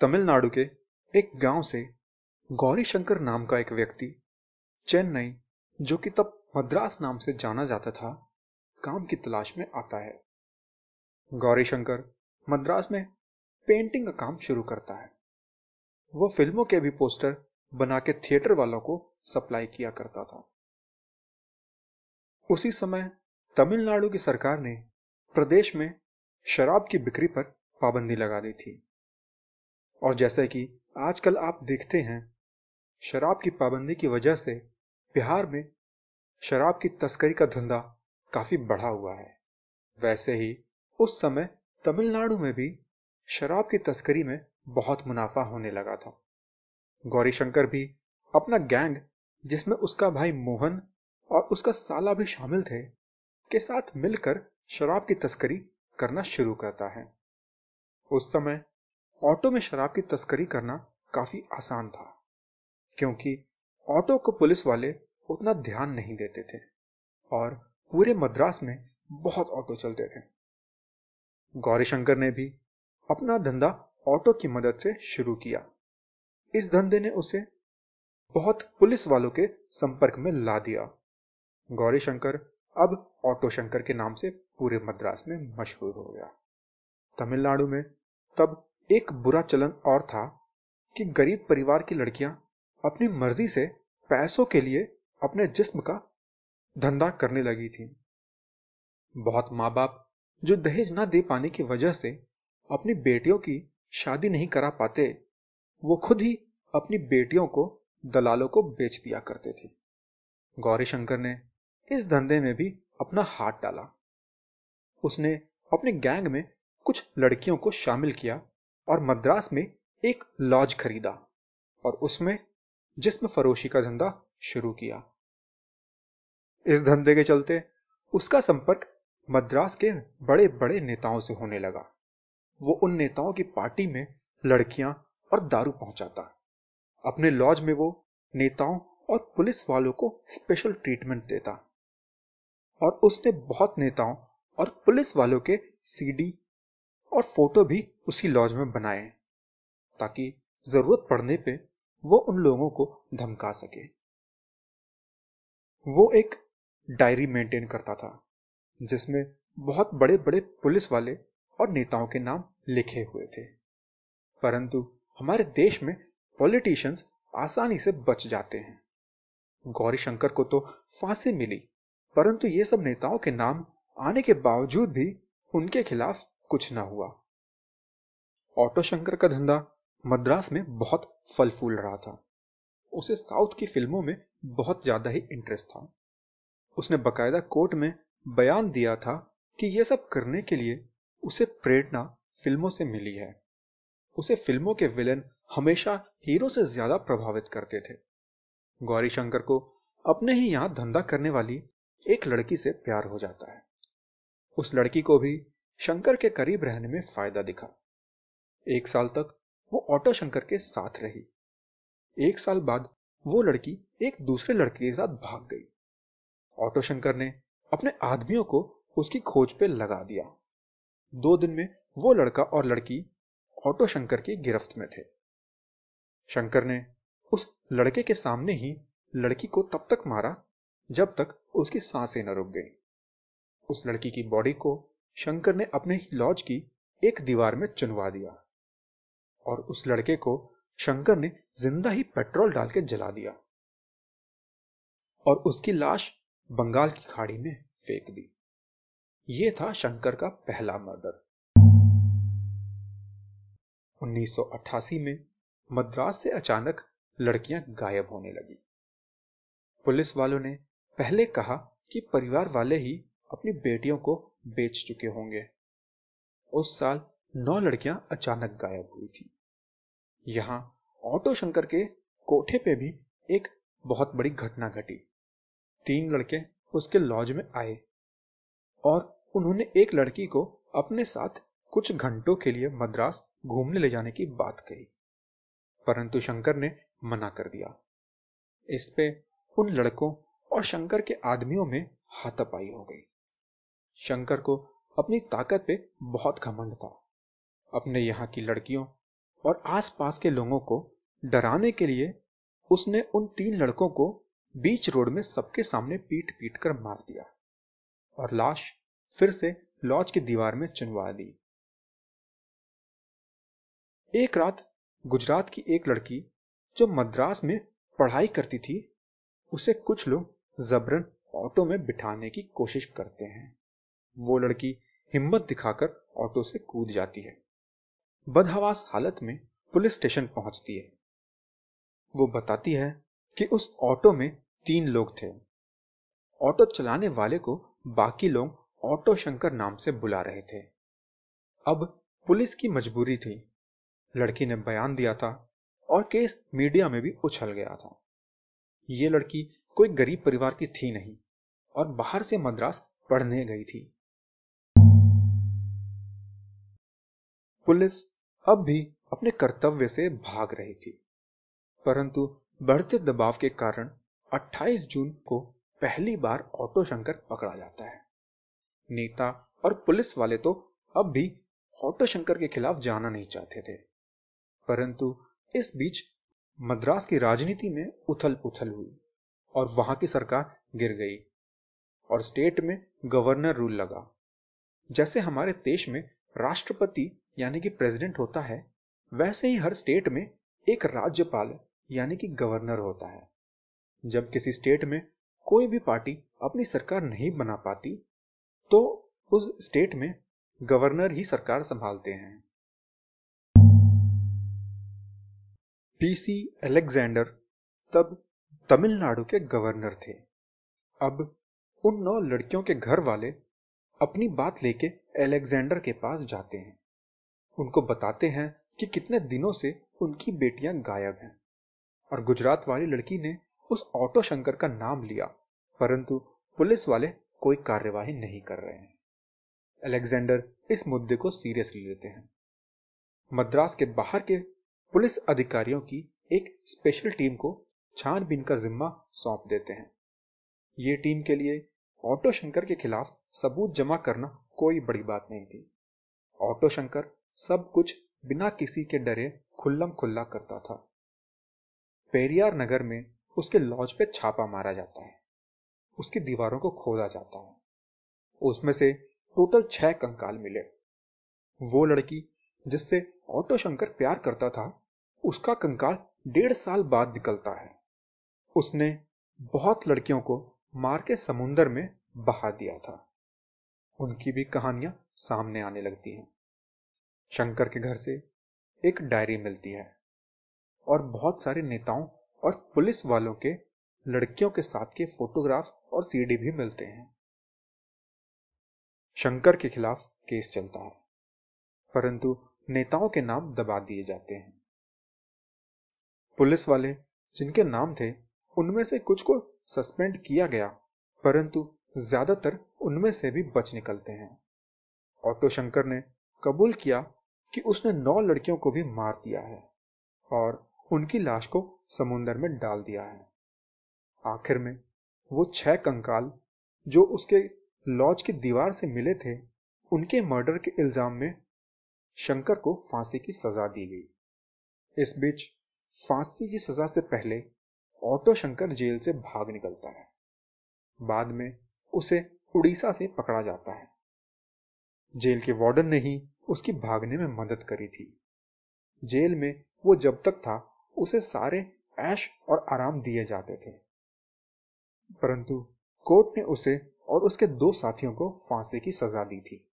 तमिलनाडु के एक गाँव से गौरी शंकर नाम का एक व्यक्ति चेन्नई, जो कि तब मद्रास नाम से जाना जाता था, काम की तलाश में आता है। गौरी शंकर मद्रास में पेंटिंग का काम शुरू करता है। वह फ़िल्मों के भी पोस्टर बना के थिएटर वालों को सप्लाई किया करता था। उसी समय तमिलनाडु की सरकार ने प्रदेश में शराब की बिक्री पर पाबंदी लगा दी थी। और जैसे कि आजकल आप देखते हैं, शराब की पाबंदी की वजह से बिहार में शराब की तस्करी का धंधा काफ़ी बढ़ा हुआ है। वैसे ही उस समय तमिलनाडु में भी शराब की तस्करी में बहुत मुनाफा होने लगा था। गौरीशंकर भी अपना गैंग, जिसमें उसका भाई मोहन और उसका साला भी शामिल थे, के साथ मिलकर शराब की तस्करी करना शुरू करता है। उस समय ऑटो में शराब की तस्करी करना काफ़ी आसान था, क्योंकि ऑटो को पुलिस वाले उतना ध्यान नहीं देते थे और पूरे मद्रास में बहुत ऑटो चलते थे। गौरीशंकर ने भी अपना धंधा ऑटो की मदद से शुरू किया। इस धंधे ने उसे बहुत पुलिस वालों के संपर्क में ला दिया। गौरीशंकर अब ऑटो शंकर के नाम से पूरे मद्रास में मशहूर हो गया। तमिलनाडु में तब एक बुरा चलन और था कि गरीब परिवार की लड़कियाँ अपनी मर्ज़ी से पैसों के लिए अपने जिस्म का धंधा करने लगी थी। बहुत माँ बाप जो दहेज ना दे पाने की वजह से अपनी बेटियों की शादी नहीं करा पाते, वो खुद ही अपनी बेटियों को, दलालों को बेच दिया करते थे। गौरी शंकर ने इस धंधे में भी अपना हाथ डाला। उसने अपने गैंग में कुछ लड़कियों को शामिल किया और मद्रास में एक लॉज खरीदा और उसमें जिस्म फरोशी का धंधा शुरू किया। इस धंधे के चलते उसका संपर्क मद्रास के बड़े बड़े नेताओं से होने लगा। वो उन नेताओं की पार्टी में लड़कियाँ और दारू पहुंचाता। अपने लॉज में वो नेताओं और पुलिस वालों को स्पेशल ट्रीटमेंट देता। और उसने बहुत नेताओं और पुलिस वालों के सीडी और फ़ोटो भी उसी लॉज में बनाए, ताकि ज़रूरत पड़ने पे वो उन लोगों को धमका सके। वो एक डायरी मेंटेन करता था, जिसमें बहुत बड़े बड़े पुलिस वाले और नेताओं के नाम लिखे हुए थे। परंतु हमारे देश में पॉलिटिशियंस आसानी से बच जाते हैं। गौरी शंकर को तो फांसी मिली, परंतु ये सब नेताओं के नाम आने के बावजूद भी उनके खिलाफ कुछ ना हुआ। ऑटो शंकर का धंधा मद्रास में बहुत फल फूल रहा था। उसे साउथ की फ़िल्मों में बहुत ज़्यादा ही इंटरेस्ट था। उसने बकायदा कोर्ट में बयान दिया था कि यह सब करने के लिए उसे प्रेरणा फ़िल्मों से मिली है। उसे फ़िल्मों के विलेन हमेशा हीरो से ज़्यादा प्रभावित करते थे। गौरी शंकर को अपने ही यहाँ धंधा करने वाली एक लड़की से प्यार हो जाता है। उस लड़की को भी शंकर के करीब रहने में फ़ायदा दिखा। एक साल तक वो ऑटो शंकर के साथ रही। एक साल बाद वो लड़की एक दूसरे लड़के के साथ भाग गई। ऑटो शंकर ने अपने आदमियों को उसकी खोज पे लगा दिया। दो दिन में वो लड़का और लड़की ऑटो शंकर की गिरफ्त में थे। शंकर ने उस लड़के के सामने ही लड़की को तब तक मारा जब तक उसकी साँसें न रुक गई। उस लड़की की बॉडी को शंकर ने अपने ही लॉज की एक दीवार में चुनवा दिया। और उस लड़के को शंकर ने ज़िंदा ही पेट्रोल डाल के जला दिया और उसकी लाश बंगाल की खाड़ी में फेंक दी। यह था शंकर का पहला मर्डर। 1988 में मद्रास से अचानक लड़कियाँ गायब होने लगी। पुलिस वालों ने पहले कहा कि परिवार वाले ही अपनी बेटियों को बेच चुके होंगे। उस साल नौ लड़कियाँ अचानक गायब हुई थी। यहाँ ऑटो शंकर के कोठे पे भी एक बहुत बड़ी घटना घटी। तीन लड़के उसके लॉज में आए और उन्होंने एक लड़की को अपने साथ कुछ घंटों के लिए मद्रास घूमने ले जाने की बात कही, परंतु शंकर ने मना कर दिया। इस पे उन लड़कों और शंकर के आदमियों में हाथापाई हो गई। शंकर को अपनी ताकत पे बहुत घमंड था। अपने यहाँ की लड़कियों और आसपास के लोगों को डराने के लिए उसने उन तीन लड़कों को बीच रोड में सबके सामने पीट पीट कर मार दिया और लाश फिर से लॉज की दीवार में चुनवा दी। एक रात गुजरात की एक लड़की जो मद्रास में पढ़ाई करती थी, उसे कुछ लोग जबरन ऑटो में बिठाने की कोशिश करते हैं। वो लड़की हिम्मत दिखाकर ऑटो से कूद जाती है। बदहवास हालत में पुलिस स्टेशन पहुँचती है। वो बताती है कि उस ऑटो में तीन लोग थे। ऑटो चलाने वाले को बाकी लोग ऑटो शंकर नाम से बुला रहे थे। अब पुलिस की मजबूरी थी। लड़की ने बयान दिया था और केस मीडिया में भी उछल गया था। ये लड़की कोई गरीब परिवार की थी नहीं और बाहर से मद्रास पढ़ने गई थी। पुलिस अब भी अपने कर्तव्य से भाग रही थी। परंतु बढ़ते दबाव के कारण 28 जून को पहली बार ऑटो शंकर पकड़ा जाता है। नेता और पुलिस वाले तो अब भी ऑटो शंकर के खिलाफ जाना नहीं चाहते थे। परंतु इस बीच मद्रास की राजनीति में उथल पुथल हुई और वहाँ की सरकार गिर गई और स्टेट में गवर्नर रूल लगा। जैसे हमारे देश में राष्ट्रपति यानी कि प्रेसिडेंट होता है, वैसे ही हर स्टेट में एक राज्यपाल यानी कि गवर्नर होता है। जब किसी स्टेट में कोई भी पार्टी अपनी सरकार नहीं बना पाती तो उस स्टेट में गवर्नर ही सरकार संभालते हैं। पीसी अलेक्जेंडर तब तमिलनाडु के गवर्नर थे। अब उन नौ लड़कियों के घर वाले अपनी बात लेके अलेक्जेंडर के पास जाते हैं। उनको बताते हैं कि कितने दिनों से उनकी बेटियाँ गायब हैं। और गुजरात वाली लड़की ने उस ऑटो शंकर का नाम लिया, परंतु पुलिस वाले कोई कार्यवाही नहीं कर रहे हैं। अलेक्जेंडर इस मुद्दे को सीरियसली लेते हैं। मद्रास के बाहर के पुलिस अधिकारियों की एक स्पेशल टीम को छानबीन का जिम्मा सौंप देते हैं। ये टीम के लिए ऑटो शंकर के खिलाफ सबूत जमा करना कोई बड़ी बात नहीं थी। ऑटो शंकर सब कुछ बिना किसी के डरे खुल्लम खुल्ला करता था। पेरियार नगर में उसके लॉज पे छापा मारा जाता है। उसकी दीवारों को खोदा जाता है। उसमें से टोटल छह कंकाल मिले। वो लड़की जिससे ऑटो शंकर प्यार करता था, उसका कंकाल डेढ़ साल बाद निकलता है। उसने बहुत लड़कियों को मार के समुन्दर में बहा दिया था। उनकी भी कहानियाँ सामने आने लगती हैं। शंकर के घर से एक डायरी मिलती है और बहुत सारे नेताओं और पुलिस वालों के लड़कियों के साथ के फोटोग्राफ और सीडी भी मिलते हैं। शंकर के खिलाफ केस चलता है, परंतु नेताओं के नाम दबा दिए जाते हैं। पुलिस वाले जिनके नाम थे, उनमें से कुछ को सस्पेंड किया गया, परंतु ज़्यादातर उनमें से भी बच निकलते हैं। ऑटो शंकर ने कबूल किया कि उसने नौ लड़कियों को भी मार दिया है और उनकी लाश को समुन्दर में डाल दिया है। आखिर में वो छह कंकाल जो उसके लॉज की दीवार से मिले थे, उनके मर्डर के इल्ज़ाम में शंकर को फांसी की सजा दी गई। इस बीच फांसी की सजा से पहले ऑटो शंकर जेल से भाग निकलता है। बाद में उसे उड़ीसा से पकड़ा जाता है। जेल के वार्डन ने ही उसकी भागने में मदद करी थी। जेल में वो जब तक था, उसे सारे ऐश और आराम दिए जाते थे। परंतु कोर्ट ने उसे और उसके दो साथियों को फांसी की सजा दी थी।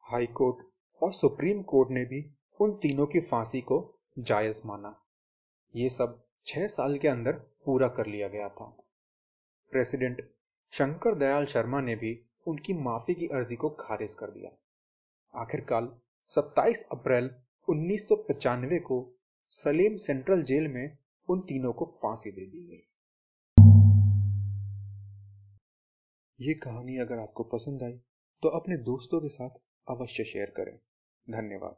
हाई कोर्ट और सुप्रीम कोर्ट ने भी उन तीनों की फांसी को जायज़ माना। ये सब छह साल के अंदर पूरा कर लिया गया था। प्रेसिडेंट शंकर दयाल शर्मा ने भी उनकी माफ़ी की अर्जी को खारिज कर दिया। आखिरकार 27 अप्रैल 1995 को सलीम सेंट्रल जेल में उन तीनों को फांसी दे दी गई। ये कहानी अगर आपको पसंद आई तो अपने दोस्तों के साथ अवश्य शेयर करें। धन्यवाद।